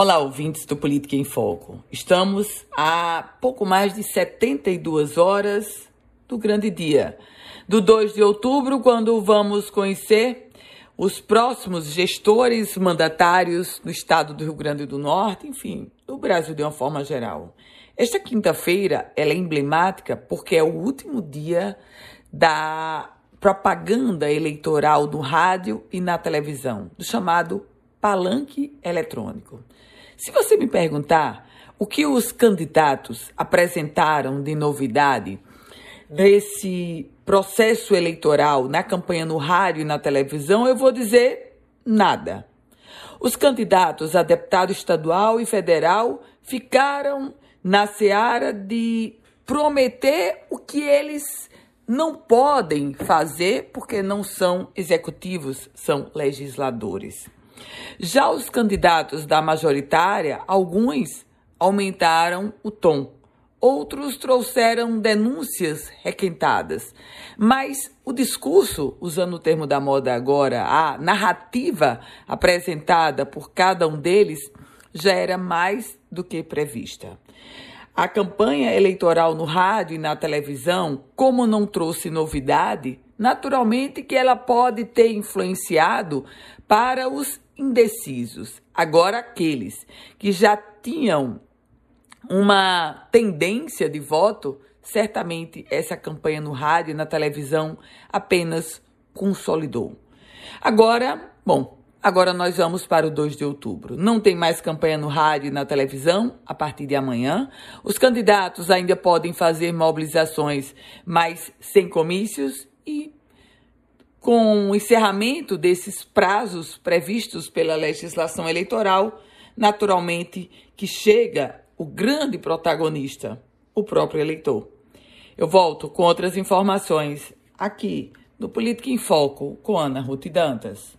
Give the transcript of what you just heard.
Olá, ouvintes do Política em Foco. Estamos a pouco mais de 72 horas do grande dia, do 2 de outubro, quando vamos conhecer os próximos gestores mandatários do estado do Rio Grande do Norte, enfim, do Brasil de uma forma geral. Esta quinta-feira é emblemática porque é o último dia da propaganda eleitoral no rádio e na televisão, do chamado palanque eletrônico. Se você me perguntar o que os candidatos apresentaram de novidade desse processo eleitoral na campanha no rádio e na televisão, eu vou dizer nada. Os candidatos a deputado estadual e federal ficaram na seara de prometer o que eles não podem fazer porque não são executivos, são legisladores. Já os candidatos da majoritária, alguns aumentaram o tom, outros trouxeram denúncias requentadas. Mas o discurso, usando o termo da moda agora, a narrativa apresentada por cada um deles já era mais do que prevista. A campanha eleitoral no rádio e na televisão, como não trouxe novidade, naturalmente que ela pode ter influenciado para os indecisos. Agora, aqueles que já tinham uma tendência de voto, certamente essa campanha no rádio e na televisão apenas consolidou. Agora, bom, agora nós vamos para o 2 de outubro. Não tem mais campanha no rádio e na televisão a partir de amanhã. Os candidatos ainda podem fazer mobilizações, mas sem comícios e com o encerramento desses prazos previstos pela legislação eleitoral, naturalmente que chega o grande protagonista, o próprio eleitor. Eu volto com outras informações aqui no Política em Foco com Ana Ruth Dantas.